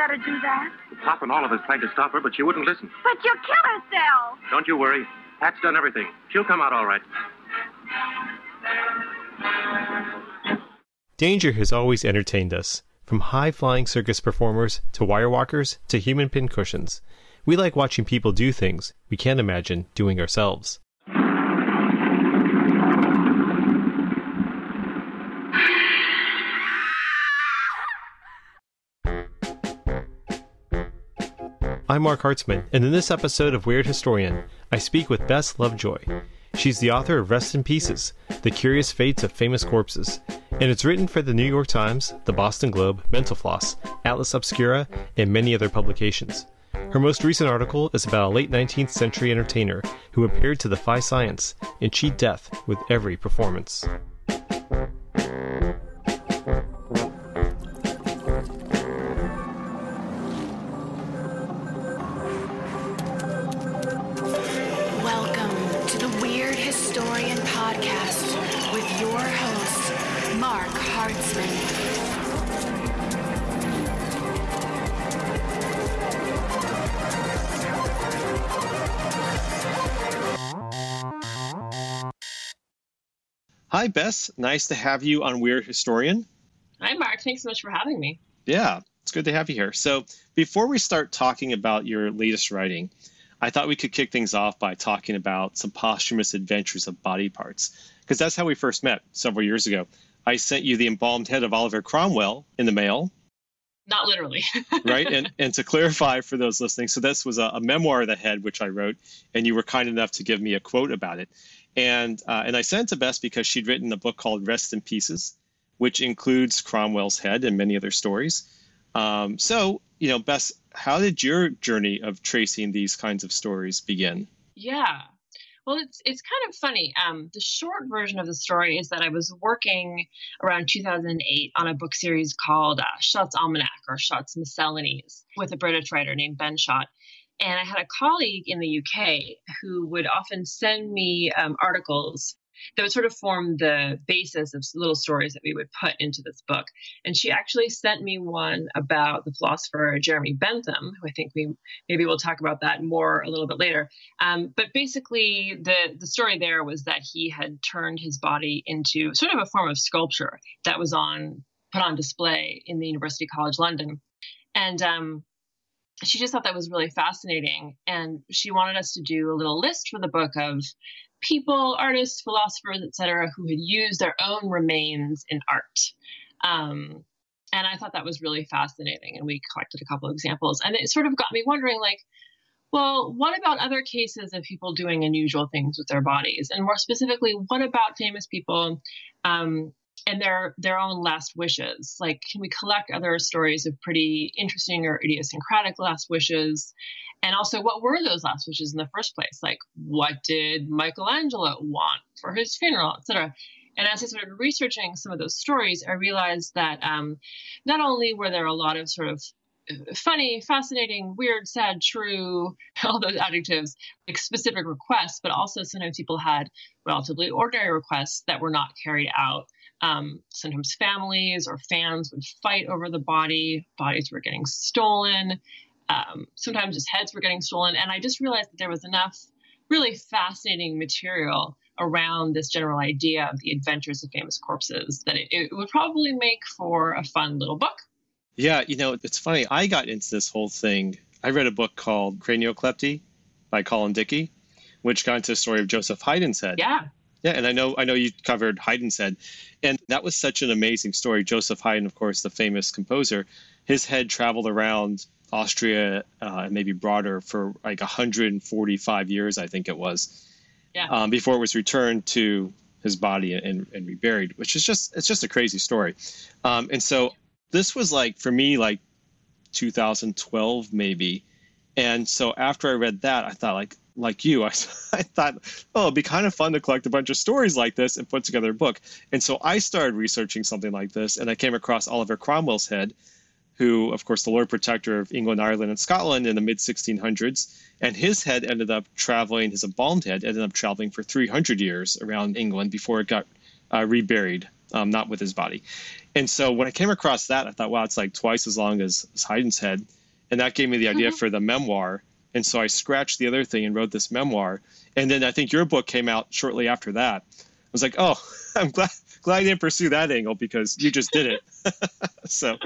let her do that? Pop and all of us tried to stop her, but she wouldn't listen. But you'll kill herself. Don't you worry. Pat's done everything. She'll come out all right. Danger has always entertained us, from high flying circus performers to wire walkers to human pincushions. We like watching people do things we can't imagine doing ourselves. I'm Marc Hartzman, and in this episode of Weird Historian, I speak with Bess Lovejoy. She's the author of Rest in Pieces The Curious Fates of Famous Corpses, and it's written for the New York Times, the Boston Globe, Mental Floss, Atlas Obscura, and many other publications. Her most recent article is about a late 19th century entertainer who appeared to defy science and cheat death with every performance. Hi, Bess. Nice to have you on Weird Historian. Hi, Marc. Thanks so much for having me. Yeah, it's good to have you here. So, before we start talking about your latest writing, I thought we could kick things off by talking about some posthumous adventures of body parts, because that's how we first met several years ago. I sent you the embalmed head of Oliver Cromwell in the mail, Not literally. right? and and to clarify for those listening, so this was a, a memoir of the head which I wrote, and you were kind enough to give me a quote about it, and uh, and I sent it to Bess because she'd written a book called Rest in Pieces, which includes Cromwell's head and many other stories. Um, so you know, Bess, how did your journey of tracing these kinds of stories begin? yeah. Well, it's it's kind of funny. Um, the short version of the story is that I was working around 2008 on a book series called uh, Schott's Almanac or Schott's Miscellanies with a British writer named Ben Schott. And I had a colleague in the UK who would often send me um, articles that would sort of form the basis of little stories that we would put into this book. And she actually sent me one about the philosopher Jeremy Bentham, who I think we maybe we'll talk about that more a little bit later. Um, but basically, the the story there was that he had turned his body into sort of a form of sculpture that was on put on display in the University College London, and um, she just thought that was really fascinating, and she wanted us to do a little list for the book of people, artists, philosophers, etc., who had used their own remains in art. Um, and I thought that was really fascinating. And we collected a couple of examples. And it sort of got me wondering, like, well, what about other cases of people doing unusual things with their bodies? And more specifically, what about famous people um, and their their own last wishes? Like, can we collect other stories of pretty interesting or idiosyncratic last wishes? And also, what were those last wishes in the first place? Like, what did Michelangelo want for his funeral, etc. And as I started researching some of those stories, I realized that um, not only were there a lot of sort of uh, funny, fascinating, weird, sad, true, all those adjectives, like specific requests, but also sometimes people had relatively ordinary requests that were not carried out. Um, sometimes families or fans would fight over the body, bodies were getting stolen. Um, sometimes just heads were getting stolen. And I just realized that there was enough really fascinating material around this general idea of the adventures of famous corpses that it, it would probably make for a fun little book. Yeah, you know, it's funny. I got into this whole thing. I read a book called Cranioclepty by Colin Dickey, which got into the story of Joseph Haydn's head. Yeah. Yeah, and I know I know you covered Haydn's head, and that was such an amazing story. Joseph Haydn, of course, the famous composer, his head traveled around Austria uh, and maybe broader for like 145 years, I think it was, Yeah. um, before it was returned to his body and, and reburied, which is just it's just a crazy story. Um, and so this was like for me like 2012 maybe, and so after I read that, I thought like like you, I, I thought, oh, it'd be kind of fun to collect a bunch of stories like this and put together a book. And so I started researching something like this, and I came across Oliver Cromwell's head, who, of course, the Lord Protector of England, Ireland, and Scotland in the mid 1600s. And his head ended up traveling, his embalmed head ended up traveling for 300 years around England before it got uh, reburied, um, not with his body. And so when I came across that, I thought, wow, it's like twice as long as, as Haydn's head. And that gave me the idea mm-hmm. for the memoir. And so I scratched the other thing and wrote this memoir. And then I think your book came out shortly after that. I was like, oh, I'm glad glad I didn't pursue that angle because you just did it. so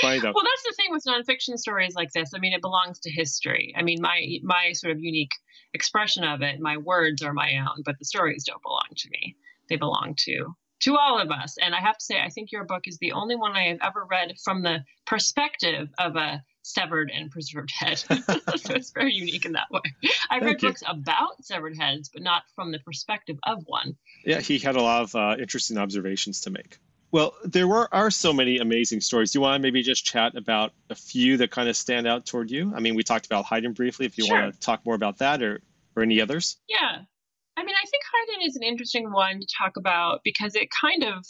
funny though. Well, that's the thing with nonfiction stories like this. I mean, it belongs to history. I mean, my my sort of unique expression of it, my words are my own, but the stories don't belong to me. They belong to to all of us. And I have to say, I think your book is the only one I have ever read from the perspective of a severed and preserved head. so it's very unique in that way. I've read books about severed heads, but not from the perspective of one. Yeah, he had a lot of uh, interesting observations to make. Well, there were are so many amazing stories. Do you want to maybe just chat about a few that kind of stand out toward you? I mean, we talked about Haydn briefly. If you sure. want to talk more about that, or or any others? Yeah, I mean, I think Haydn is an interesting one to talk about because it kind of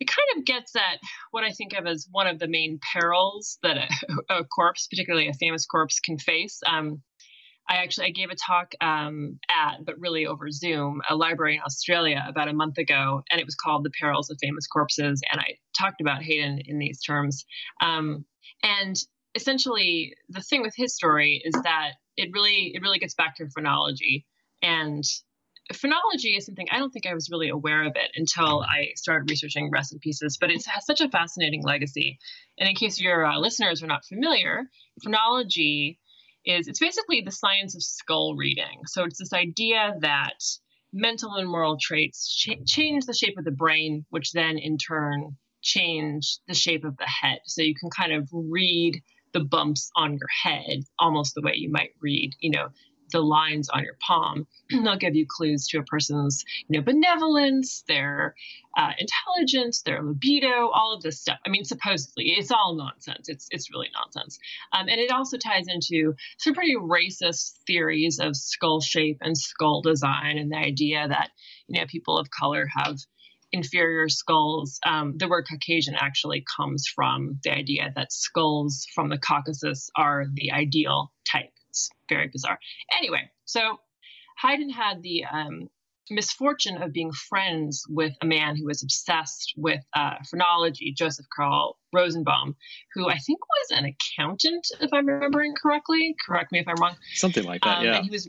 it kind of gets at what I think of as one of the main perils that a, a corpse, particularly a famous corpse, can face. Um, I actually I gave a talk um, at, but really over Zoom, a library in Australia about a month ago, and it was called "The Perils of Famous Corpses," and I talked about Haydn in these terms. Um, and essentially, the thing with his story is that it really it really gets back to phrenology, and phrenology is something I don't think I was really aware of it until I started researching Rest in Pieces, but it has such a fascinating legacy. And in case your uh, listeners are not familiar, phrenology is it's basically the science of skull reading. So it's this idea that mental and moral traits ch- change the shape of the brain, which then in turn change the shape of the head. So you can kind of read the bumps on your head almost the way you might read, you know, the lines on your palm. They'll give you clues to a person's, you know, benevolence, their uh, intelligence, their libido, all of this stuff. I mean, supposedly, it's all nonsense. It's it's really nonsense. Um, and it also ties into some pretty racist theories of skull shape and skull design, and the idea that you know people of color have inferior skulls. Um, the word Caucasian actually comes from the idea that skulls from the Caucasus are the ideal type. It's very bizarre. Anyway, so Haydn had the um, misfortune of being friends with a man who was obsessed with uh, phrenology, Joseph Carl Rosenbaum, who I think was an accountant, if I'm remembering correctly. Correct me if I'm wrong. Something like that, um, yeah. And he was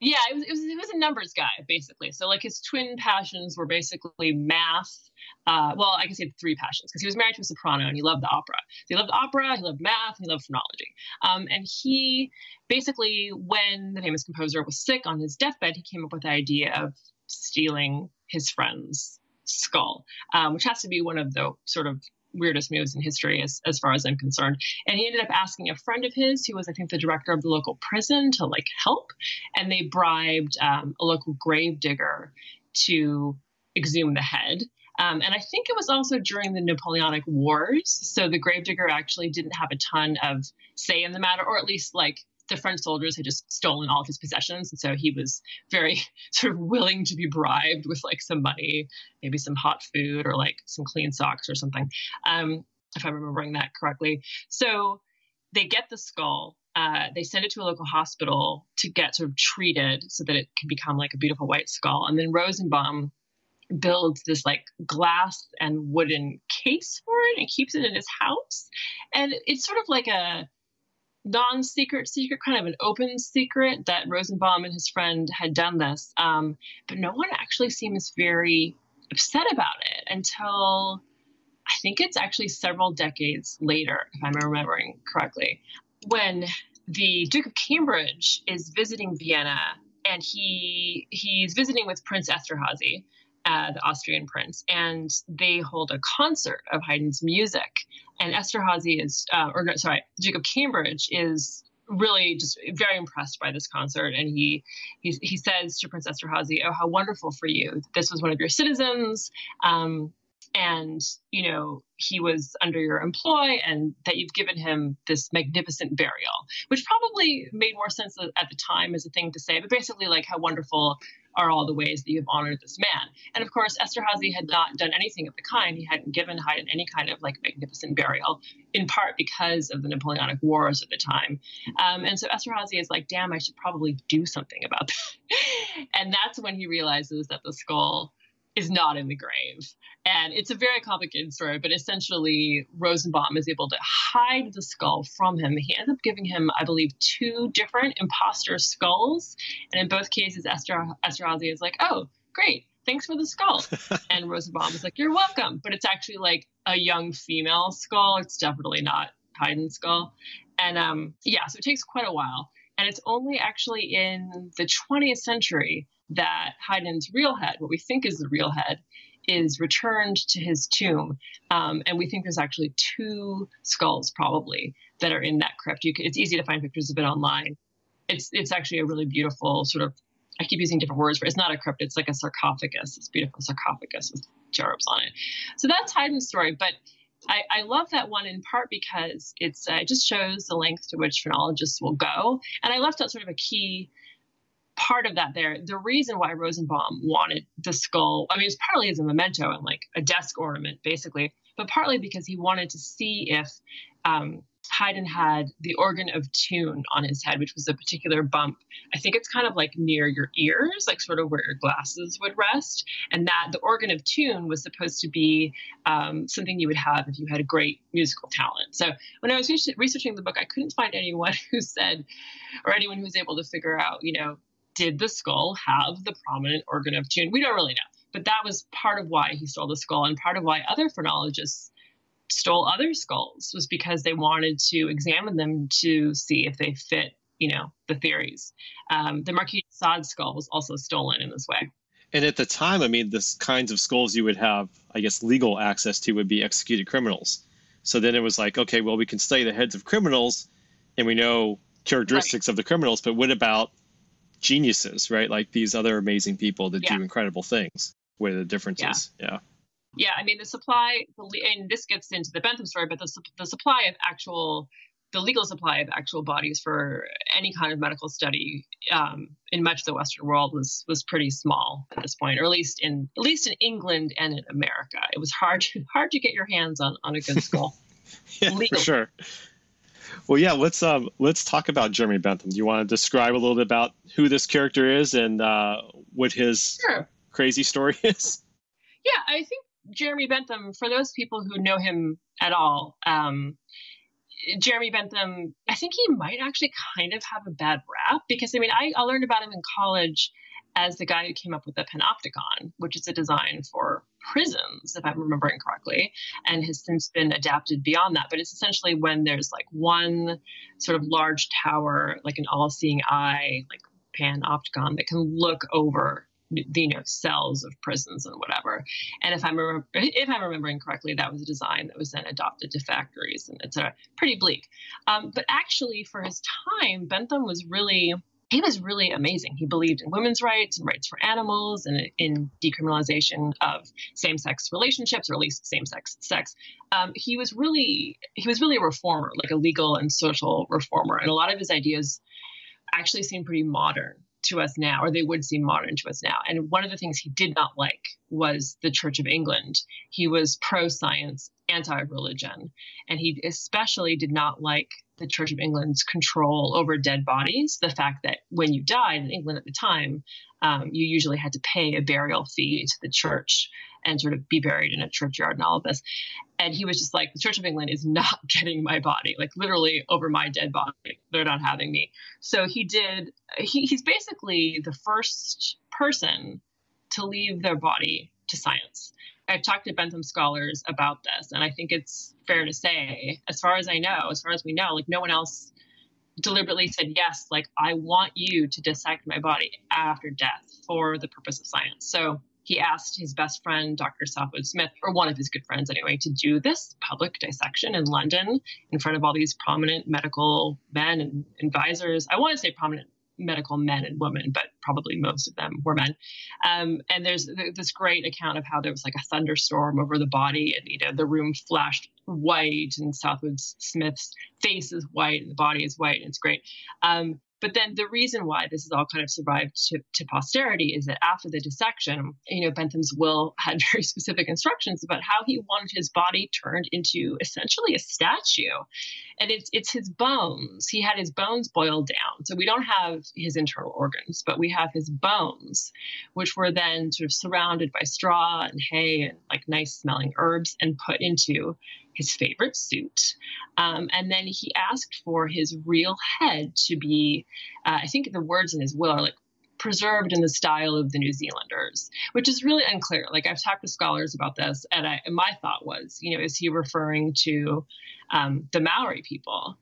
yeah, it was, it was, it was a numbers guy basically. So like his twin passions were basically math. Uh, well, I guess he had three passions because he was married to a soprano and he loved the opera. So he loved opera, he loved math, he loved phrenology. Um, and he basically, when the famous composer was sick on his deathbed, he came up with the idea of stealing his friend's skull, um, which has to be one of the sort of weirdest moves in history as, as far as I'm concerned. And he ended up asking a friend of his, who was, I think, the director of the local prison, to like help. And they bribed um, a local grave digger to exhume the head. Um, and I think it was also during the Napoleonic Wars. So the gravedigger actually didn't have a ton of say in the matter, or at least like the French soldiers had just stolen all of his possessions. And so he was very sort of willing to be bribed with like some money, maybe some hot food or like some clean socks or something, um, if I'm remembering that correctly. So they get the skull. Uh, they send it to a local hospital to get sort of treated so that it can become like a beautiful white skull. And then Rosenbaum builds this like glass and wooden case for it and keeps it in his house. And it's sort of like a non-secret secret, kind of an open secret that Rosenbaum and his friend had done this. Um, but no one actually seems very upset about it until I think it's actually several decades later, if I'm remembering correctly, when the Duke of Cambridge is visiting Vienna and he he's visiting with Prince Esterhazy, uh, the Austrian prince, and they hold a concert of Haydn's music. And Esterhazy is, uh, or no, sorry, of Cambridge is really just very impressed by this concert. And he he, he says to prince esterhazy oh how wonderful for you. This was one of your citizens um, and you know he was under your employ and that you've given him this magnificent burial which probably made more sense at the time as a thing to say but basically like how wonderful are all the ways that you have honored this man. And of course, Esterhazy had not done anything of the kind. He hadn't given Haydn any kind of like magnificent burial, in part because of the Napoleonic Wars at the time. Um, and so Esterhazy is like, damn, I should probably do something about that. and that's when he realizes that the skull is not in the grave. And it's a very complicated story, but essentially, Rosenbaum is able to hide the skull from him. He ends up giving him, I believe, two different imposter skulls. And in both cases, Esterhazy is like, oh, great, thanks for the skull. and Rosenbaum is like, you're welcome. But it's actually like a young female skull. It's definitely not Haydn's skull. And um, yeah, so it takes quite a while. And it's only actually in the 20th century that Haydn's real head, what we think is the real head, is returned to his tomb. Um, and we think there's actually two skulls probably that are in that crypt. Can, it's easy to find pictures of it online. It's it's actually a really beautiful sort of. I keep using different words, but it's not a crypt. It's like a sarcophagus. It's beautiful sarcophagus with cherubs on it. So that's Haydn's story. But I, I, love that one in part because it's uh, it just shows the length to which phrenologists will go. And I left out sort of a key part of that there. The reason why Rosenbaum wanted the skull, I mean, it's partly as a memento and like a desk ornament, basically, but partly because he wanted to see if um, Haydn had the organ of tune on his head, which was a particular bump. I think it's kind of like near your ears, like sort of where your glasses would rest. And that the organ of tune was supposed to be um, something you would have if you had a great musical talent. So when I was researching the book, I couldn't find anyone who said, or anyone who was able to figure out, you know, did the skull have the prominent organ of tune? We don't really know. But that was part of why he stole the skull, and part of why other phrenologists stole other skulls was because they wanted to examine them to see if they fit, you know, the theories. Um, the Marquis de Sade skull was also stolen in this way. And at the time, I mean, the kinds of skulls you would have, I guess, legal access to would be executed criminals. So then it was like, okay, well, we can study the heads of criminals, and we know characteristics right. of the criminals, but what about geniuses, right? Like these other amazing people that yeah. do incredible things. Where the difference yeah. yeah. Yeah, I mean the supply, and this gets into the Bentham story, but the the supply of actual, the legal supply of actual bodies for any kind of medical study um, in much of the Western world was was pretty small at this point, or at least in at least in England and in America, it was hard hard to get your hands on on a good skull. yeah, for sure. Well, yeah, let's um let's talk about Jeremy Bentham. Do you want to describe a little bit about who this character is and uh, what his sure. crazy story is? Yeah, I think Jeremy Bentham, for those people who know him at all, um, Jeremy Bentham, I think he might actually kind of have a bad rap because I mean, I, I learned about him in college as the guy who came up with the panopticon, which is a design for prisons, if I'm remembering correctly, and has since been adapted beyond that. But it's essentially when there's like one sort of large tower, like an all seeing eye, like panopticon, that can look over the you know cells of prisons and whatever. And if I'm if I'm remembering correctly, that was a design that was then adopted to factories and etc. Pretty bleak. Um, but actually, for his time, Bentham was really he was really amazing. He believed in women's rights and rights for animals and in decriminalization of same-sex relationships, or at least same-sex sex. Um, he was really he was really a reformer, like a legal and social reformer, and a lot of his ideas actually seem pretty modern to us now, or they would seem modern to us now. And one of the things he did not like was the Church of England. He was pro science, anti religion, and he especially did not like the Church of England's control over dead bodies. The fact that when you died in England at the time, um, you usually had to pay a burial fee to the church and sort of be buried in a churchyard and all of this. And he was just like, the Church of England is not getting my body, like literally over my dead body. They're not having me. So he did, he, he's basically the first person to leave their body to science. I've talked to Bentham scholars about this, and I think it's fair to say, as far as I know, as far as we know, like no one else deliberately said, yes, like I want you to dissect my body after death for the purpose of science. So he asked his best friend, Dr. Southwood Smith, or one of his good friends anyway, to do this public dissection in London in front of all these prominent medical men and advisors. I want to say prominent medical men and women, but probably most of them were men. Um, and there's this great account of how there was like a thunderstorm over the body, and you know the room flashed white, and Southwood Smith's face is white, and the body is white, and it's great. Um, but then the reason why this has all kind of survived to, to posterity is that after the dissection, you know, Bentham's will had very specific instructions about how he wanted his body turned into essentially a statue. And it's it's his bones. He had his bones boiled down. So we don't have his internal organs, but we have his bones, which were then sort of surrounded by straw and hay and like nice smelling herbs and put into his favorite suit. Um, and then he asked for his real head to be, uh, I think the words in his will are like preserved in the style of the New Zealanders, which is really unclear. Like I've talked to scholars about this, and, I, and my thought was, you know, is he referring to um, the Maori people,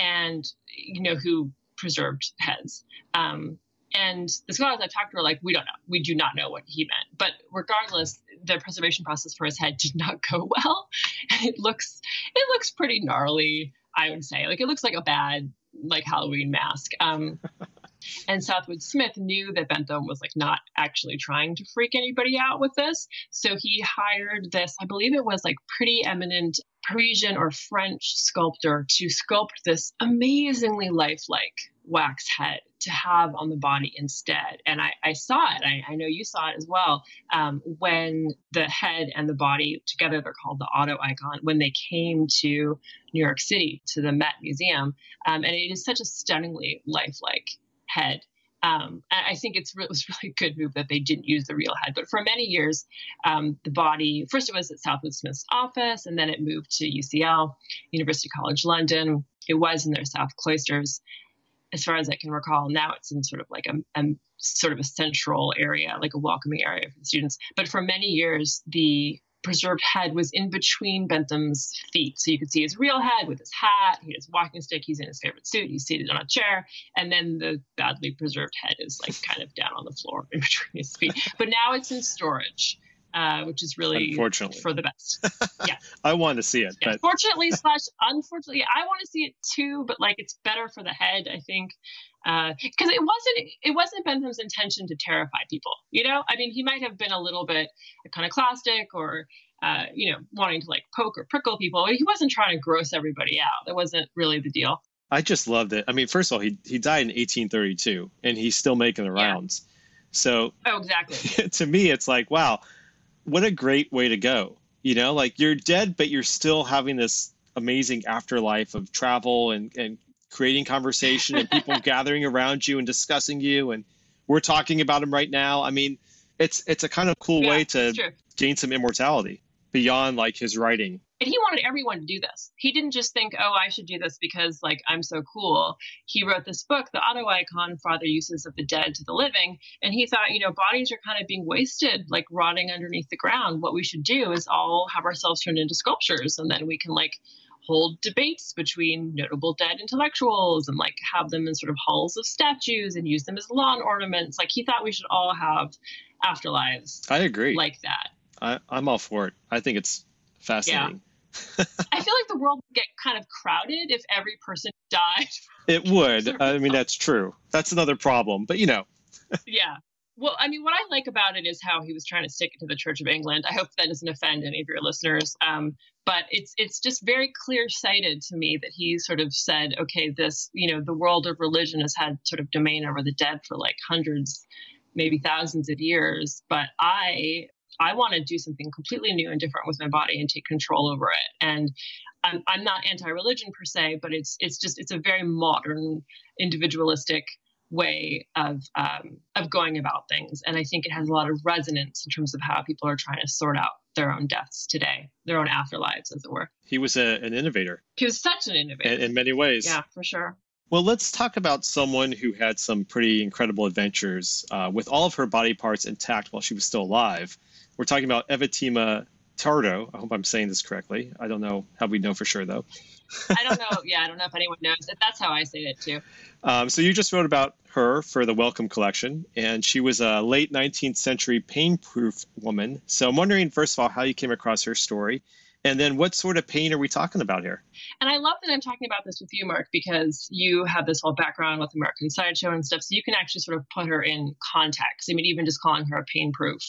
and you know who preserved heads? Um, and the scholars I've talked to are like, we don't know. We do not know what he meant. But regardless, the preservation process for his head did not go well. And it looks it looks pretty gnarly, I would say. Like it looks like a bad like Halloween mask. Um, and Southwood Smith knew that Bentham was like not actually trying to freak anybody out with this. So he hired this, I believe it was like pretty eminent Parisian or French sculptor to sculpt this amazingly lifelike wax head to have on the body instead. And I, I saw it. I, I, know you saw it as well. Um, when the head and the body together, they're called the auto icon, when they came to New York City to the Met Museum. Um, and it is such a stunningly lifelike head. Um, I think it's it was really good move that they didn't use the real head. But for many years, um, the body first it was at Southwood Smith's office, and then it moved to UCL, University College London. It was in their South Cloisters, as far as I can recall. Now it's in sort of like a, a sort of a central area, like a welcoming area for the students. But for many years, the preserved head was in between Bentham's feet. So you could see his real head with his hat, he has his walking stick, he's in his favorite suit, he's seated on a chair, and then the badly preserved head is like kind of down on the floor in between his feet. But now it's in storage uh, which is really unfortunately for the best. Yeah, I want to see it. Yeah, but... Fortunately slash unfortunately, I want to see it too. But like, it's better for the head, I think, because uh, it wasn't it wasn't Bentham's intention to terrify people. You know, I mean, he might have been a little bit iconoclastic or. Uh, you know, wanting to like poke or prickle people. He wasn't trying to gross everybody out. That wasn't really the deal. I just loved it. I mean, first of all, he he died in 1832, and he's still making the rounds. Yeah. So, oh, exactly. to me, it's like, wow, what a great way to go. You know, like you're dead, but you're still having this amazing afterlife of travel and, and creating conversation and people gathering around you and discussing you. And we're talking about him right now. I mean, it's it's a kind of cool yeah, way to gain some immortality beyond like his writing and he wanted everyone to do this. He didn't just think, "Oh, I should do this because like I'm so cool." He wrote this book, The Auto Icon: Farther Uses of the Dead to the Living, and he thought, you know, bodies are kind of being wasted, like rotting underneath the ground. What we should do is all have ourselves turned into sculptures, and then we can like hold debates between notable dead intellectuals and like have them in sort of halls of statues and use them as lawn ornaments. Like he thought we should all have afterlives. I agree. Like that. I, I'm all for it. I think it's fascinating. I feel like the world would get kind of crowded if every person died. It would. I mean, that's true. That's another problem, but you know. yeah. Well, I mean, what I like about it is how he was trying to stick it to the Church of England. I hope that doesn't offend any of your listeners. Um, but it's it's just very clear sighted to me that he sort of said, okay, this, you know, the world of religion has had sort of domain over the dead for like hundreds, maybe thousands of years. But I I want to do something completely new and different with my body and take control over it. And I'm, I'm not anti-religion per se, but it's it's just it's a very modern, individualistic way of um, of going about things, and I think it has a lot of resonance in terms of how people are trying to sort out their own deaths today, their own afterlives, as it were. He was a, an innovator. He was such an innovator in, in many ways. Yeah, for sure. Well, let's talk about someone who had some pretty incredible adventures uh, with all of her body parts intact while she was still alive. We're talking about Evatima Tardo. I hope I'm saying this correctly. I don't know how we know for sure, though. I don't know. Yeah, I don't know if anyone knows. but That's how I say it, too. Um, so you just wrote about her for the Wellcome Collection, and she was a late 19th century pain-proof woman. So I'm wondering, first of all, how you came across her story, and then what sort of pain are we talking about here? And I love that I'm talking about this with you, Marc, because you have this whole background with American Sideshow and stuff. So you can actually sort of put her in context. I mean, even just calling her a pain proof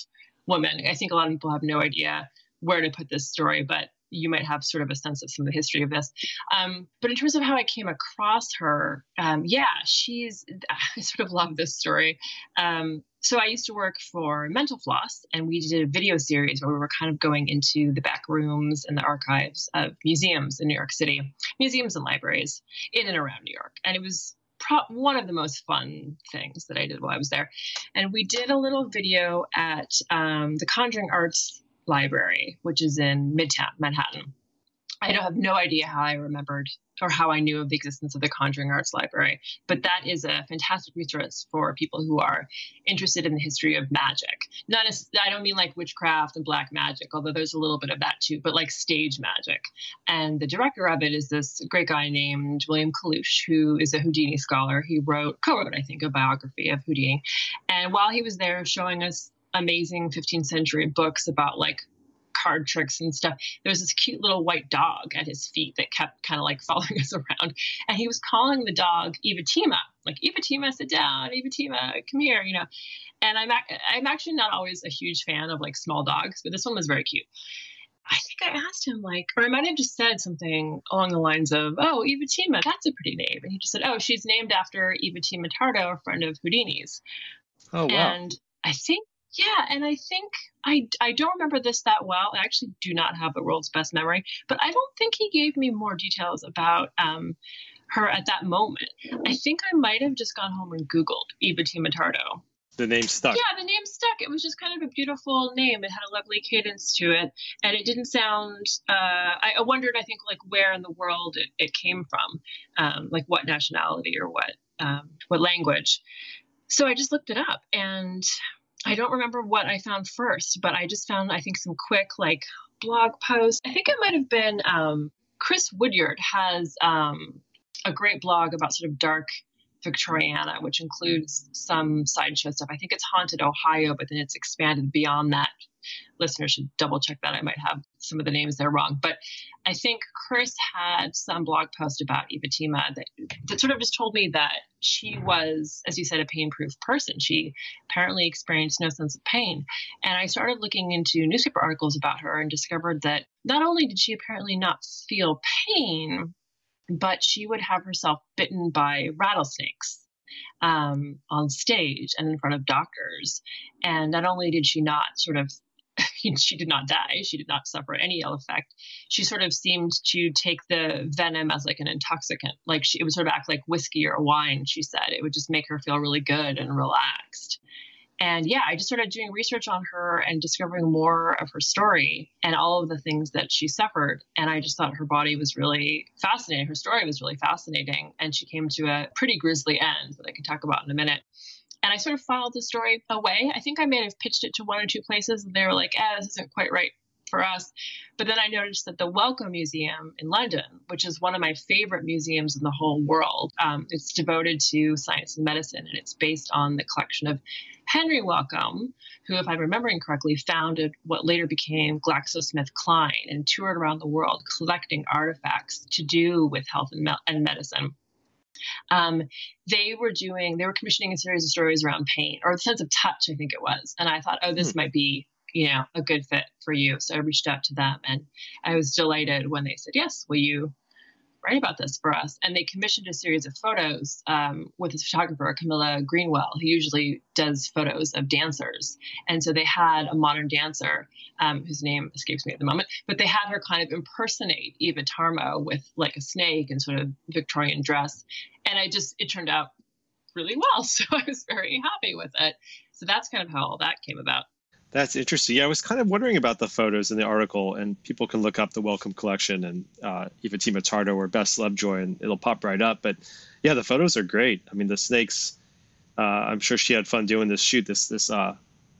woman. I think a lot of people have no idea where to put this story, but you might have sort of a sense of some of the history of this. Um, but in terms of how I came across her, um, yeah, she's, I sort of love this story. Um, so I used to work for Mental Floss, and we did a video series where we were kind of going into the back rooms and the archives of museums in New York City, museums and libraries in and around New York. And it was pro- one of the most fun things that I did while I was there. And we did a little video at um, the Conjuring Arts Library, which is in Midtown Manhattan. I don't have no idea how I remembered or how I knew of the existence of the Conjuring Arts Library, but that is a fantastic resource for people who are interested in the history of magic. Not as, I don't mean like witchcraft and black magic, although there's a little bit of that too, but like stage magic. And the director of it is this great guy named William Kalush, who is a Houdini scholar. He wrote, co-wrote, I think, a biography of Houdini. And while he was there showing us amazing 15th century books about like card tricks and stuff. There was this cute little white dog at his feet that kept kind of like following us around. And he was calling the dog Evatima, like Evatima, sit down, Evatima, come here, you know. And I'm I'm actually not always a huge fan of like small dogs, but this one was very cute. I think I asked him like, or I might have just said something along the lines of, "Oh, Evatima, that's a pretty name," and he just said, "Oh, she's named after Evatima Tardo, a friend of Houdini's." Oh wow! And I think yeah, and I think I I don't remember this that well. I actually do not have the world's best memory, but I don't think he gave me more details about um, her at that moment. I think I might have just gone home and Googled Evatima Tardo. The name stuck. Yeah, the name stuck. It was just kind of a beautiful name. It had a lovely cadence to it, and it didn't sound. Uh, I, I, wondered, I think, like where in the world it, it came from, um, like what nationality or what um, what language. So I just looked it up, and I don't remember what I found first, but I just found, I think, some quick like blog posts. I think it might have been um, Chris Woodyard has um, a great blog about sort of dark Victoriana, which includes some sideshow stuff. I think it's Haunted Ohio, but then it's expanded beyond that listeners should double check that. I might have some of the names there wrong. But I think Chris had some blog post about Evatima that, that sort of just told me that she was, as you said, a pain proof person. She apparently experienced no sense of pain. And I started looking into newspaper articles about her and discovered that not only did she apparently not feel pain, but she would have herself bitten by rattlesnakes um, on stage and in front of doctors. And not only did she not sort of she did not die. She did not suffer any ill effect. She sort of seemed to take the venom as like an intoxicant. Like she, it would sort of act like whiskey or wine, she said. It would just make her feel really good and relaxed. And yeah, I just started doing research on her and discovering more of her story and all of the things that she suffered. And I just thought her body was really fascinating. Her story was really fascinating. And she came to a pretty grisly end that I can talk about in a minute. And I sort of filed the story away. I think I may have pitched it to one or two places, and they were like, "Ah, this isn't quite right for us." But then I noticed that the Wellcome Museum in London, which is one of my favorite museums in the whole world, um, it's devoted to science and medicine, and it's based on the collection of Henry Wellcome, who, if I'm remembering correctly, founded what later became GlaxoSmithKline and toured around the world collecting artifacts to do with health and, me- and medicine. Um, they were doing, they were commissioning a series of stories around pain or the sense of touch, I think it was. And I thought, oh, this hmm. might be, you know, a good fit for you. So I reached out to them and I was delighted when they said, yes, will you write about this for us. And they commissioned a series of photos um, with his photographer, Camilla Greenwell, who usually does photos of dancers. And so they had a modern dancer um, whose name escapes me at the moment, but they had her kind of impersonate Eva Tarmo with like a snake and sort of Victorian dress. And I just, it turned out really well. So I was very happy with it. So that's kind of how all that came about. That's interesting. Yeah, I was kind of wondering about the photos in the article, and people can look up the Wellcome Collection and uh, Evatima Tardo or Bess Lovejoy, and it'll pop right up. But yeah, the photos are great. I mean, the snakes. Uh, I'm sure she had fun doing this shoot. This this uh,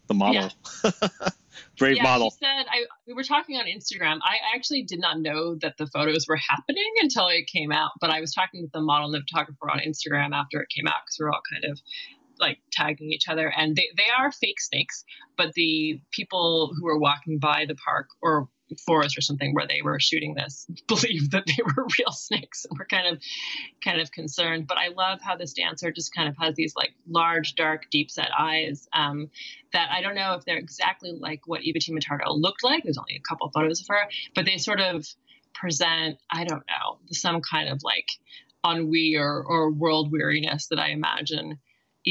the model, yeah. brave yeah, model. She said I we were talking on Instagram. I actually did not know that the photos were happening until it came out. But I was talking with the model and the photographer on Instagram after it came out because we are all kind of like tagging each other and they, they are fake snakes but the people who were walking by the park or forest or something where they were shooting this believed that they were real snakes and were kind of kind of concerned. But i love how this dancer just kind of has these like large dark deep set eyes um, that i don't know if they're exactly like what Evatima Tardo looked like. There's only a couple photos of her but they sort of present i don't know some kind of like ennui or, or world weariness that i imagine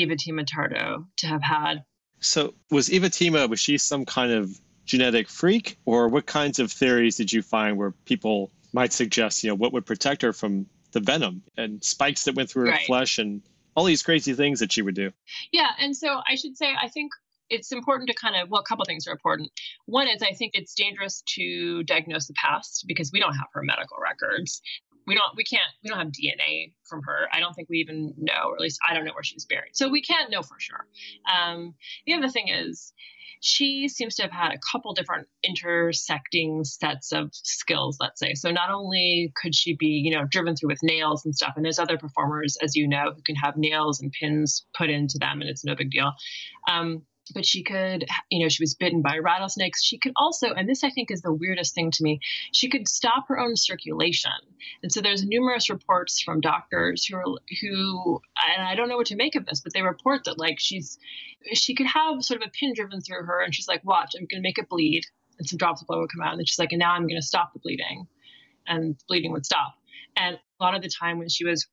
Evatima Tardo to have had so was Evatima was she some kind of genetic freak, or what kinds of theories did you find where people might suggest, you know, what would protect her from the venom and spikes that went through her right. flesh and all these crazy things that she would do? Yeah, and so I should say, I think it's important to kind of well a couple things are important one is i think it's dangerous to diagnose the past because we don't have her medical records we don't we can't we don't have dna from her i don't think we even know or at least i don't know where she was buried so we can't know for sure um, the other thing is she seems to have had a couple different intersecting sets of skills, let's say. So not only could she be, you know, driven through with nails and stuff, and there's other performers, as you know, who can have nails and pins put into them, and it's no big deal. Um, but she could, you know, she was bitten by rattlesnakes. She could also, and this I think is the weirdest thing to me, she could stop her own circulation. And so there's numerous reports from doctors who are, who, and I don't know what to make of this, but they report that like she's, she could have sort of a pin driven through her and she's like, watch, I'm going to make it bleed. And some drops of blood would come out. And then she's like, and now I'm going to stop the bleeding. And bleeding would stop. And a lot of the time when she was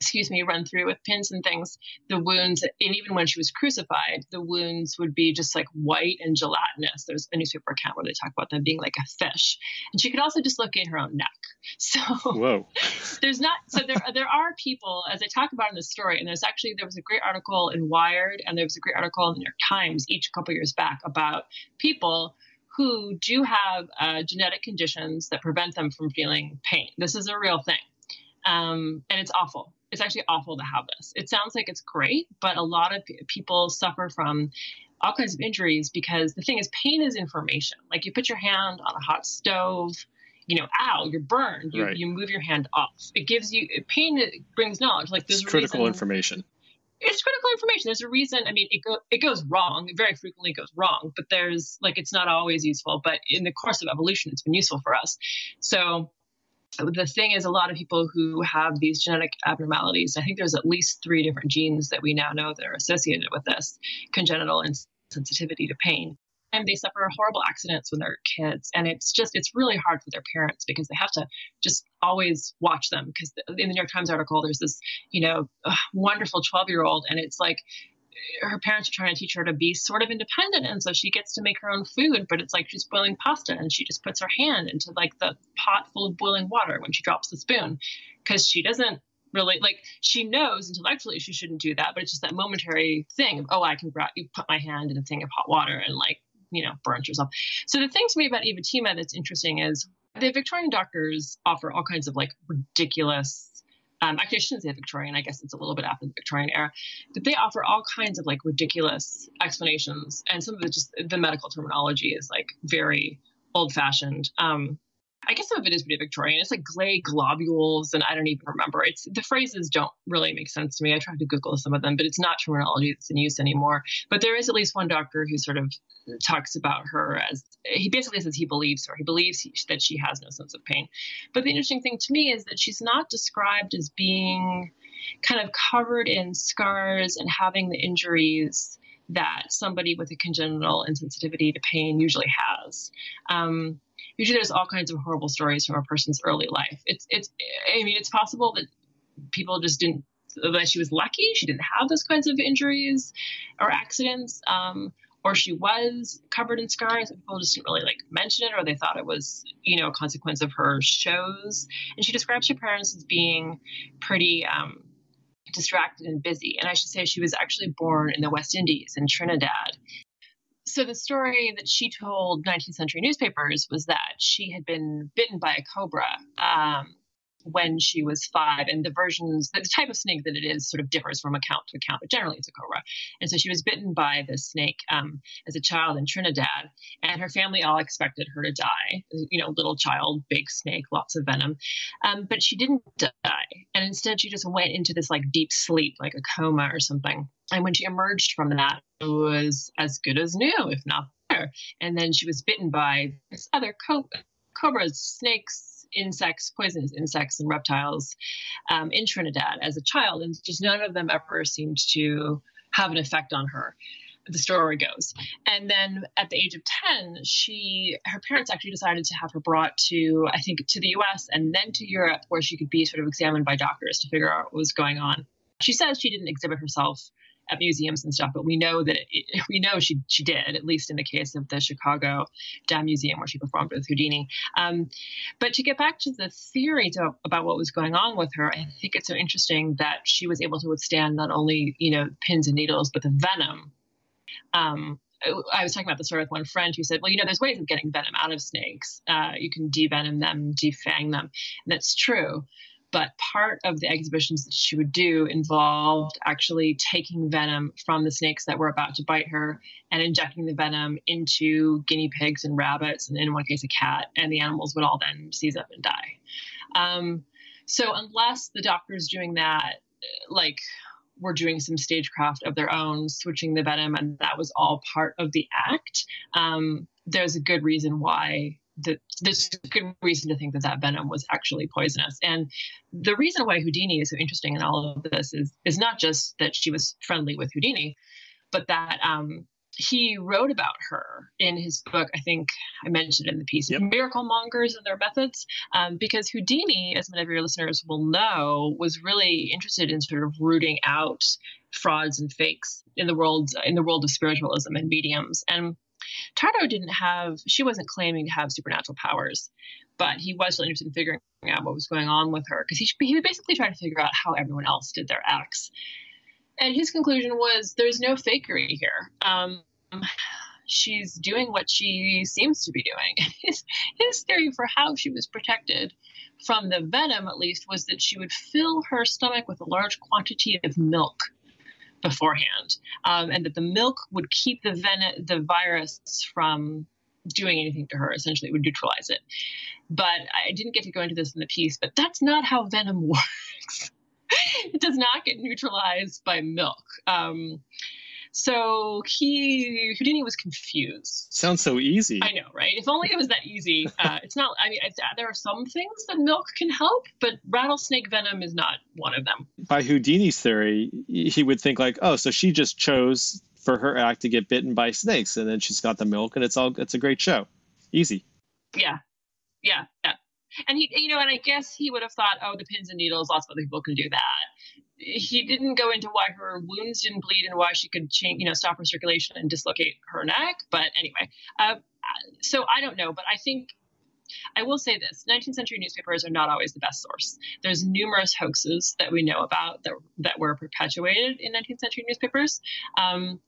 excuse me, run through with pins and things, the wounds, and even when she was crucified, the wounds would be just like white and gelatinous. There's a newspaper account where they talk about them being like a fish. And she could also dislocate her own neck. So Whoa. there's not so there there are people, as I talk about in the story, and there's actually there was a great article in Wired and there was a great article in the New York Times each couple years back about people who do have uh, genetic conditions that prevent them from feeling pain. This is a real thing. Um, and it's awful it's actually awful to have this. It sounds like it's great, but a lot of people suffer from all kinds of injuries because the thing is, pain is information. Like you put your hand on a hot stove, you know, ow, you're burned. You, Right. you move your hand off. It gives you pain. It brings knowledge. Like there's critical reason- information. it's critical information. There's a reason. I mean, it go, it goes wrong. It very frequently goes wrong, but there's like it's not always useful. But in the course of evolution, it's been useful for us. So the thing is, a lot of people who have these genetic abnormalities, I think there's at least three different genes that we now know that are associated with this congenital insensitivity to pain. And they suffer horrible accidents when they're kids. And it's just, it's really hard for their parents because they have to just always watch them. Because in the New York Times article, there's this, you know, wonderful 12 year old, and it's like, her parents are trying to teach her to be sort of independent and so she gets to make her own food but it's like she's boiling pasta and she just puts her hand into like the pot full of boiling water when she drops the spoon because she doesn't really like she knows intellectually she shouldn't do that but it's just that momentary thing of oh i can you put my hand in a thing of hot water and like you know burnt yourself. So the thing to me about Evatima that's interesting is the victorian doctors offer all kinds of like ridiculous um, actually, I shouldn't say Victorian. I guess it's a little bit after the Victorian era. But they offer all kinds of like ridiculous explanations, and some of the just the medical terminology is like very old fashioned. Um, I guess some of it is pretty Victorian. It's like clay globules, and I don't even remember. It's the phrases don't really make sense to me. I tried to Google some of them, but it's not terminology that's in use anymore. But there is at least one doctor who sort of talks about her as he basically says he believes her. He believes he, that she has no sense of pain. But the interesting thing to me is that she's not described as being kind of covered in scars and having the injuries that somebody with a congenital insensitivity to pain usually has. Um, usually, there's all kinds of horrible stories from a person's early life. It's it's I mean, it's possible that people just didn't that she was lucky she didn't have those kinds of injuries or accidents. Um, or she was covered in scars, but people just didn't really like mention it, or they thought it was, you know, a consequence of her shows. And she describes her parents as being pretty um, distracted and busy. And I should say she was actually born in the West Indies in Trinidad. So the story that she told 19th century newspapers was that she had been bitten by a cobra. Um, when she was five, and the versions, the type of snake that it is, sort of differs from account to account, but generally it's a cobra. And so she was bitten by this snake um, as a child in Trinidad, and her family all expected her to die. You know, little child, big snake, lots of venom. Um, but she didn't die, and instead she just went into this like deep sleep, like a coma or something. And when she emerged from that, it was as good as new, if not better. And then she was bitten by this other co- cobras, snakes, insects, poisonous insects, and reptiles um, in Trinidad as a child. And just none of them ever seemed to have an effect on her the story goes. And then at the age of 10, she her parents actually decided to have her brought to I think to the US and then to Europe where she could be sort of examined by doctors to figure out what was going on. She says she didn't exhibit herself at museums and stuff, but we know that it, we know she she did at least in the case of the Chicago Dime Museum where she performed with Houdini. Um, but to get back to the theory to, about what was going on with her, I think it's so interesting that she was able to withstand not only you know pins and needles but the venom um, I was talking about this story with one friend who said, well, you know, there's ways of getting venom out of snakes. Uh, you can devenom them, defang them. And that's true. But part of the exhibitions that she would do involved actually taking venom from the snakes that were about to bite her and injecting the venom into guinea pigs and rabbits, and in one case, a cat. And the animals would all then seize up and die. Um, so, unless the doctor's doing that, like were doing some stagecraft of their own, switching the venom, and that was all part of the act. Um, there's a good reason why that there's good reason to think that that venom was actually poisonous. And the reason why Houdini is so interesting in all of this is is not just that she was friendly with Houdini, but that um, he wrote about her in his book. I think I mentioned in the piece, yep. Miracle Mongers and Their Methods, um, because Houdini, as many of your listeners will know, was really interested in sort of rooting out frauds and fakes in the world in the world of spiritualism and mediums. And Tardo didn't have; she wasn't claiming to have supernatural powers, but he was really interested in figuring out what was going on with her because he he basically tried to figure out how everyone else did their acts and his conclusion was there's no fakery here. Um, she's doing what she seems to be doing. His, his theory for how she was protected from the venom, at least, was that she would fill her stomach with a large quantity of milk beforehand, um, and that the milk would keep the ven- the virus from doing anything to her. Essentially, it would neutralize it. But I didn't get to go into this in the piece, but that's not how venom works it does not get neutralized by milk. Um, so he Houdini was confused. Sounds so easy. I know, right? If only it was that easy. Uh, it's not. I mean, there are some things that milk can help, but rattlesnake venom is not one of them. By Houdini's theory, he would think like, oh, so she just chose for her act to get bitten by snakes, and then she's got the milk, and it's all it's a great show, easy. Yeah, yeah, yeah. And he, you know, and I guess he would have thought, oh, the pins and needles, lots of other people can do that. He didn't go into why her wounds didn't bleed and why she could change, you know, stop her circulation and dislocate her neck. But anyway, uh, so I don't know, but I think I will say this 19th century newspapers are not always the best source. There's numerous hoaxes that we know about that, that were perpetuated in 19th century newspapers. Um,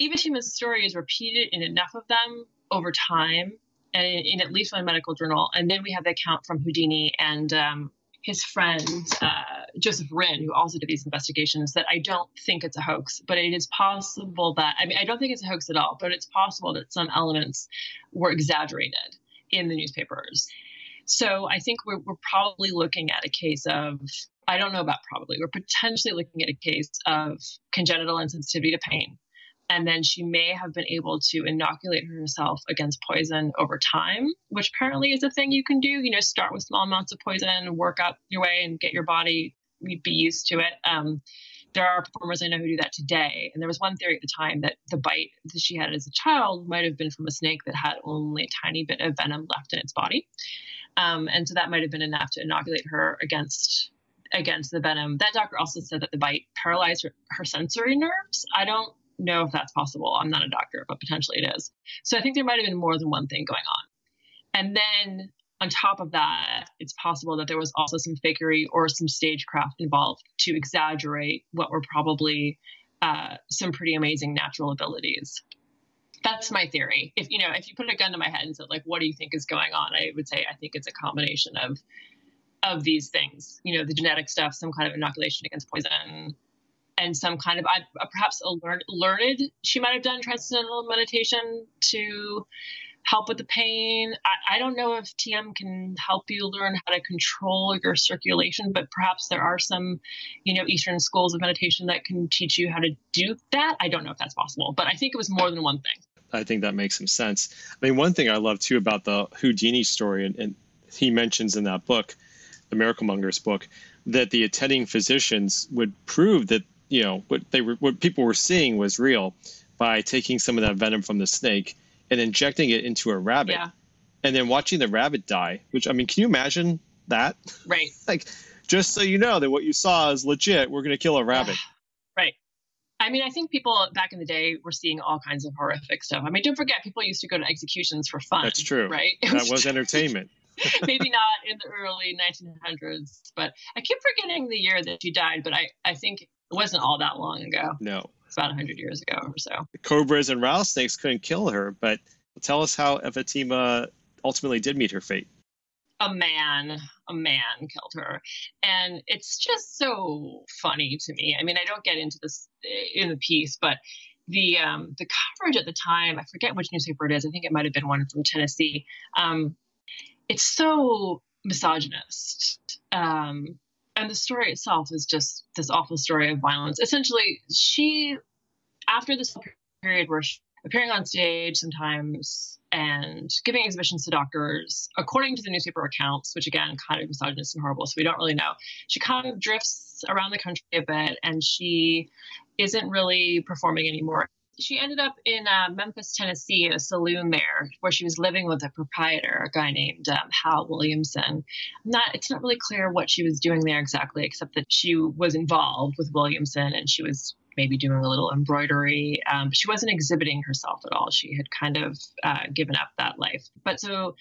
Evatima's story is repeated in enough of them over time and in, in, at least one medical journal. And then we have the account from Houdini and um, his friend uh, Joseph Rinn, who also did these investigations. That I don't think it's a hoax, but it is possible that I mean I don't think it's a hoax at all, but it's possible that some elements were exaggerated in the newspapers. So I think we're, we're probably looking at a case of I don't know about probably we're potentially looking at a case of congenital insensitivity to pain and then she may have been able to inoculate herself against poison over time, which apparently is a thing you can do. You know, start with small amounts of poison, work up your way, and get your body be used to it. Um, there are performers I know who do that today. And there was one theory at the time that the bite that she had as a child might have been from a snake that had only a tiny bit of venom left in its body. Um, and so that might have been enough to inoculate her against against the venom. That doctor also said that the bite paralyzed her, her sensory nerves. I don't know if that's possible. I'm not a doctor, but potentially it is. So I think there might have been more than one thing going on. And then on top of that, it's possible that there was also some fakery or some stagecraft involved to exaggerate what were probably uh, some pretty amazing natural abilities. That's my theory. If you know, if you put a gun to my head and said, like, what do you think is going on? I would say I think it's a combination of of these things. You know, the genetic stuff, some kind of inoculation against poison, and some kind of perhaps a learned, learned she might have done transcendental meditation to help with the pain. I, I, don't know if tm can help you learn how to control your circulation but perhaps there are some you know eastern schools of meditation that can teach you how to do that. I don't know if that's possible but i think it was more than one thing. I think that makes some sense. I mean, one thing I love too about the Houdini story, and, and he mentions in that book, the Miracle Mongers book, that the attending physicians would prove that you know what they were, what people were seeing was real by taking some of that venom from the snake and injecting it into a rabbit, Yeah. and then watching the rabbit die. Which I mean, can you imagine that? Right. like, just so you know that what you saw is legit. We're going to kill a rabbit. Right. I mean, I think people back in the day were seeing all kinds of horrific stuff. I mean, don't forget, people used to go to executions for fun. That's true. Right? It That was entertainment. maybe not in the early 1900s, but I keep forgetting the year that she died. But I, I think it wasn't all that long ago. No, about 100 years ago or so. the cobras and rattlesnakes couldn't kill her. But tell us how Evatima ultimately did meet her fate. A man, a man killed her, and it's just so funny to me. I mean, I don't get into this in the piece, but the um, the coverage at the time, I forget which newspaper it is. I think it might have been one from Tennessee. Um, it's so misogynist. Um, and the story itself is just this awful story of violence. Essentially, she, after this period where she appearing on stage sometimes and giving exhibitions to doctors, according to the newspaper accounts, which again, kind of misogynist and horrible, so we don't really know. She kind of drifts around the country a bit and she isn't really performing anymore she ended up in uh, Memphis, Tennessee, a saloon there, where she was living with a proprietor, a guy named um, Hal Williamson. Not, it's not really clear what she was doing there exactly, except that she was involved with Williamson and she was maybe doing a little embroidery. Um, she wasn't exhibiting herself at all. She had kind of uh, given up that life. But so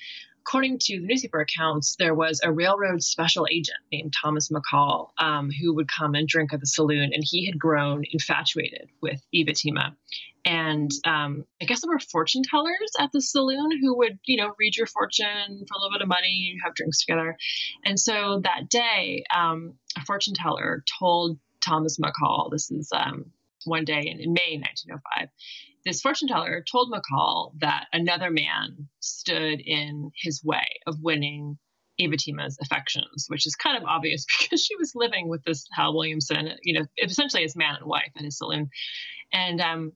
according to the newspaper accounts, there was a railroad special agent named Thomas McCall um, who would come and drink at the saloon, and he had grown infatuated with Evatima. And um, I guess there were fortune tellers at the saloon who would, you know, read your fortune for a little bit of money, have drinks together. And so that day, um, a fortune teller told Thomas McCall, this is um, one day in, in May 1905, this fortune teller told McCall that another man stood in his way of winning Evatima's affections, which is kind of obvious because she was living with this Hal Williamson, you know, essentially as man and wife at his saloon. And um,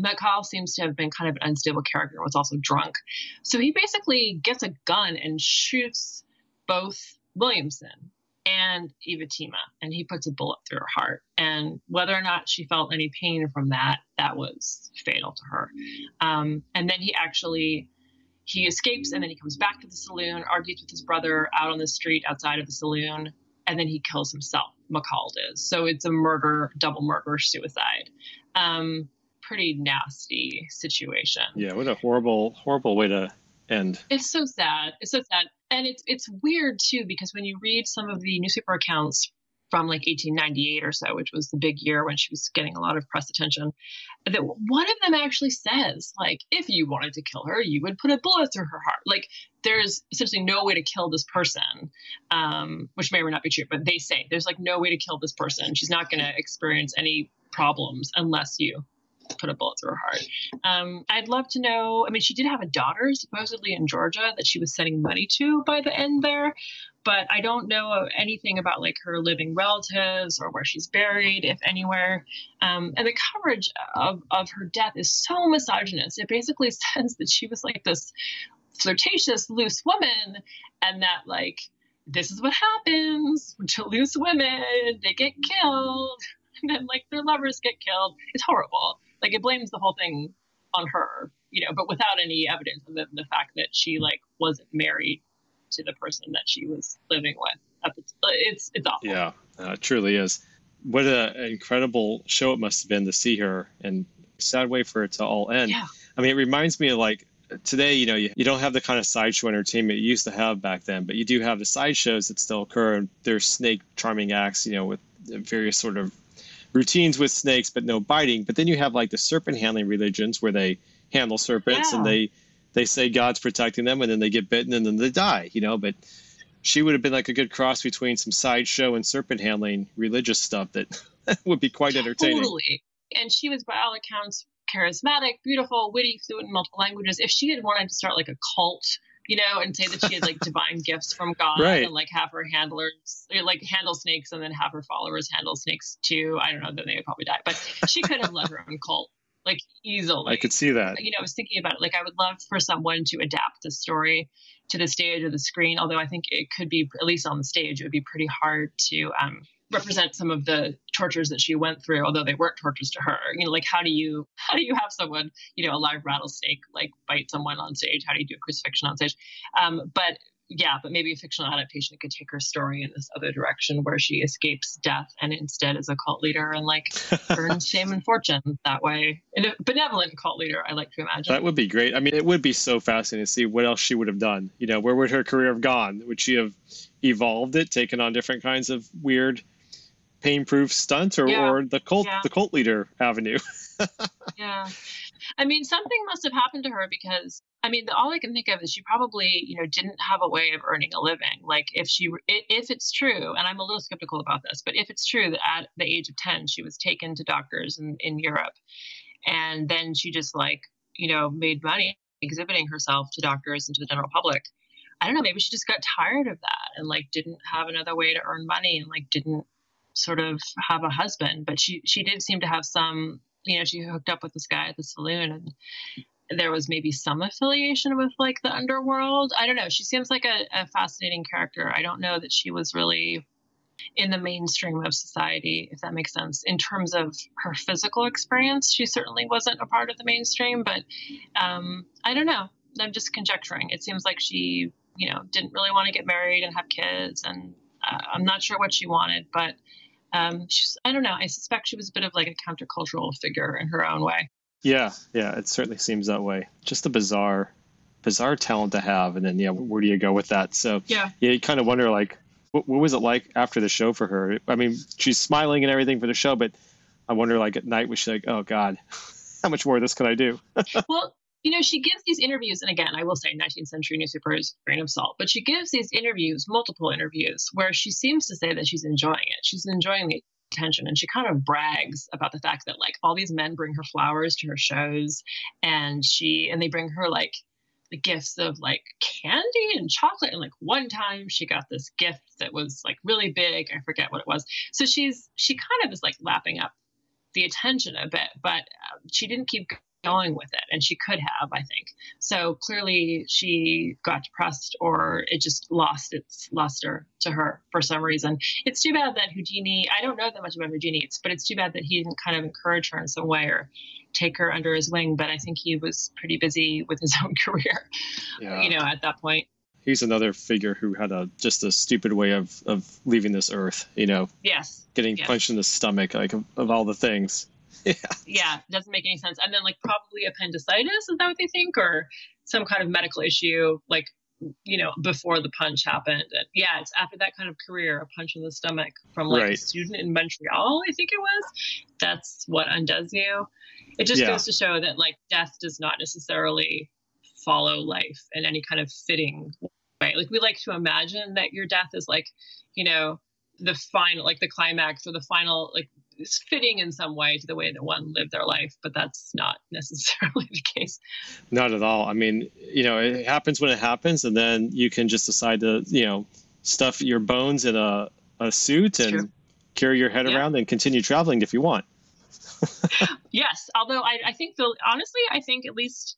McCall seems to have been kind of an unstable character and was also drunk. So he basically gets a gun and shoots both Williamson and Evatima, and he puts a bullet through her heart. And whether or not she felt any pain from that, that was fatal to her. Um, and then he actually he escapes, and then he comes back to the saloon, argues with his brother out on the street outside of the saloon, and then he kills himself. McCall is so it's a murder, double murder, suicide. Um, pretty nasty situation. Yeah, what a horrible, horrible way to end. It's so sad. It's so sad. And it's it's weird too because when you read some of the newspaper accounts from like 1898 or so, which was the big year when she was getting a lot of press attention, that one of them actually says like if you wanted to kill her, you would put a bullet through her heart. Like there's essentially no way to kill this person, um, which may or may not be true, but they say there's like no way to kill this person. She's not going to experience any problems unless you put a bullet through her heart. Um, I'd love to know. I mean, she did have a daughter supposedly in Georgia that she was sending money to by the end there, but I don't know anything about like her living relatives or where she's buried, if anywhere. Um, and the coverage of, of her death is so misogynist. It basically says that she was like this flirtatious, loose woman, and that like this is what happens to loose women. They get killed. And then, like, their lovers get killed. It's horrible like it blames the whole thing on her you know but without any evidence other than the fact that she like wasn't married to the person that she was living with at the it's it's awful Yeah, uh, it truly is. What a- an incredible show it must have been to see her, and sad way for it to all end. Yeah. I mean, it reminds me of like today. You know, you, you don't have the kind of sideshow entertainment you used to have back then, but you do have the sideshows that still occur. And there's snake charming acts, you know, with various sort of routines with snakes, but no biting. But then you have like the serpent handling religions where they handle serpents and they they say God's protecting them, and then they get bitten and then they die. You know, but she would have been like a good cross between some sideshow and serpent handling religious stuff that would be quite entertaining. totally and she was by all accounts charismatic beautiful witty fluent in multiple languages if she had wanted to start like a cult you know, and say that she had like divine gifts from God Right. and like have her handlers like handle snakes and then have her followers handle snakes too. I don't know, then they would probably die. But she could have led her own cult. like easily. I could see that. You know, I was thinking about it. Like, I would love for someone to adapt the story to the stage or the screen. Although I think it could be, at least on the stage, it would be pretty hard to um, represent some of the tortures that she went through, although they weren't tortures to her. You know, like how do you how do you have someone, you know, a live rattlesnake like bite someone on stage? How do you do a crucifixion on stage? Um, but yeah, but maybe a fictional adaptation could take her story in this other direction where she escapes death and instead is a cult leader and like earns fame and fortune that way. And a benevolent cult leader, I like to imagine. That would be great. I mean, it would be so fascinating to see what else she would have done. You know, where would her career have gone? Would she have evolved it, taken on different kinds of weird pain-proof stunt or, Yeah. or the cult Yeah. the cult leader avenue. Yeah. I mean, something must have happened to her because I mean, the, all I can think of is she probably, you know, didn't have a way of earning a living. Like if she, if it's true, and I'm a little skeptical about this, but if it's true that at the age of 10, she was taken to doctors in, in Europe and then she just like, you know, made money exhibiting herself to doctors and to the general public. I don't know, maybe she just got tired of that and like didn't have another way to earn money and like didn't sort of have a husband, but she she did seem to have some, you know, she hooked up with this guy at the saloon and there was maybe some affiliation with like the underworld. I don't know. She seems like a, a fascinating character. I don't know that she was really in the mainstream of society, if that makes sense. In terms of her physical experience, she certainly wasn't a part of the mainstream, but um, I don't know. I'm just conjecturing. It seems like she, you know, didn't really want to get married and have kids, and uh, I'm not sure what she wanted, but um, she's, I don't know. I suspect she was a bit of like a countercultural figure in her own way. yeah, yeah, it certainly seems that way. Just a bizarre bizarre talent to have and then yeah, where do you go with that? So Yeah. yeah, you kind of wonder like what, what was it like after the show for her? I mean, she's smiling and everything for the show, but I wonder like at night was she like, "Oh god, how much more of this can I do?" well, you know, she gives these interviews, and again, I will say 19th century newspapers, grain of salt, but she gives these interviews, multiple interviews, where she seems to say that she's enjoying it. She's enjoying the attention, and she kind of brags about the fact that like all these men bring her flowers to her shows, and she and they bring her like the gifts of like candy and chocolate. And like one time she got this gift that was like really big. I forget what it was. So she's she kind of is like lapping up the attention a bit, but uh, she didn't keep going with it, and she could have, I think. So clearly, she got depressed, or it just lost its luster to her for some reason. It's too bad that Houdini. I don't know that much about Houdini, it's- but it's too bad that he didn't kind of encourage her in some way or take her under his wing. But I think he was pretty busy with his own career, Yeah. you know, at that point. He's another figure who had a just a stupid way of of leaving this earth, you know, Yes. getting Yes. punched in the stomach like of, of all the things. Yeah. yeah, it doesn't make any sense. And then like probably appendicitis, is that what they think? Or some kind of medical issue, like you know, before the punch happened. And yeah, it's after that kind of career, a punch in the stomach from like a student in Montreal, I think it was. That's what undoes you. It just Yeah. goes to show that like death does not necessarily follow life in any kind of fitting way. Like we like to imagine that your death is like, you know, the final like the climax or the final like it's fitting in some way to the way that one lived their life, but that's not necessarily the case. Not at all. I mean, you know, it happens when it happens, and then you can just decide to, you know, stuff your bones in a, a suit It's and true. carry your head Yeah. around and continue traveling if you want. Yes, although I, I think Phil, honestly, I think at least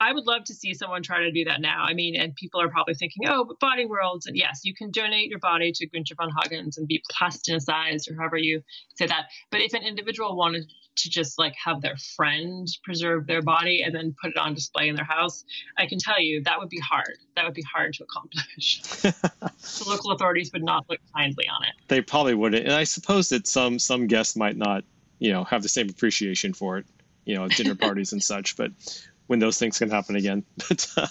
I would love to see someone try to do that now. I mean, and people are probably thinking, oh, but body worlds, and yes, you can donate your body to Günther von Hagens and be plasticized or however you say that. But if an individual wanted to just like have their friend preserve their body and then put it on display in their house, I can tell you that would be hard. That would be hard to accomplish. the local authorities would not look kindly on it. They probably wouldn't, and I suppose that some some guests might not, you know, have the same appreciation for it, you know, at dinner parties and such. But when those things can happen again, but uh,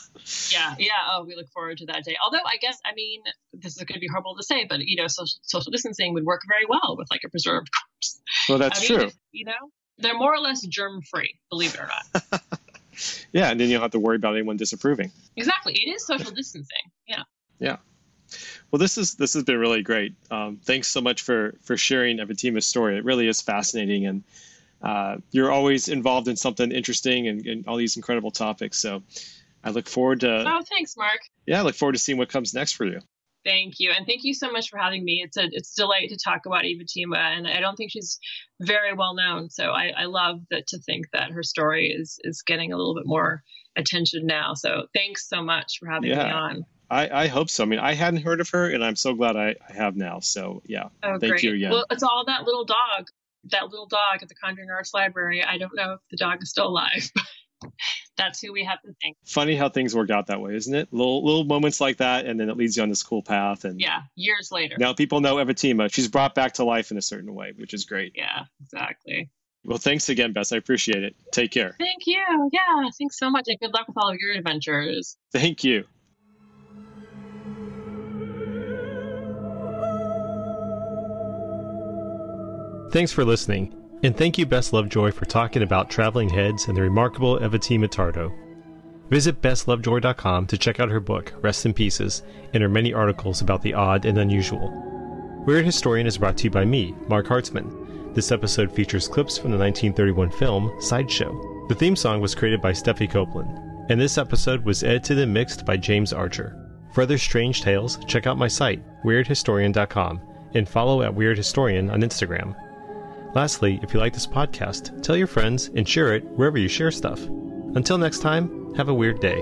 Yeah, yeah. Oh, we look forward to that day. Although I guess, I mean, this is going to be horrible to say, but you know, social, social distancing would work very well with like a preserved corpse. well, that's I mean, true. you know, they're more or less germ free, believe it or not. Yeah, and then you don't have to worry about anyone disapproving. exactly. It is social distancing. Yeah. Yeah. Well, this is this has been really great. Um, thanks so much for for sharing Evatima's story. It really is fascinating, and uh, you're always involved in something interesting and, and all these incredible topics. So I look forward to Oh, thanks, Marc. yeah, I look forward to seeing what comes next for you. Thank you, and thank you so much for having me. It's a it's a delight to talk about Evatima, and I don't think she's very well known. So I, I love that to think that her story is is getting a little bit more attention now. So thanks so much for having Yeah. me on. I, I hope so. I mean, I hadn't heard of her, and I'm so glad I, I have now. So yeah, Oh, Thank great. you again. Well, it's all that little dog, that little dog at the Conjuring Arts Library. I don't know if the dog is still alive, but that's who we have to thank. funny how things work out that way, isn't it? Little little moments like that, and then it leads you on this cool path. And Yeah, years later. now people know Evatima. She's brought back to life in a certain way, which is great. Yeah, exactly. Well, thanks again, Bess. I appreciate it. Take care. Thank you. Yeah, thanks so much, and good luck with all of your adventures. Thank you. Thanks for listening, and thank you, Bess Lovejoy, for talking about traveling heads and the remarkable Evatima Tardo. Visit besslovejoy.com to check out her book, Rest in Pieces, and her many articles about the odd and unusual. Weird Historian is brought to you by me, Marc Hartzman. This episode features clips from the 1931 film Sideshow. The theme song was created by Steffi Copeland, and this episode was edited and mixed by James Archer. For other strange tales, check out my site, weirdhistorian.com, and follow at Weird Historian on Instagram. Lastly, if you like this podcast, tell your friends and share it wherever you share stuff. Until next time, have a weird day.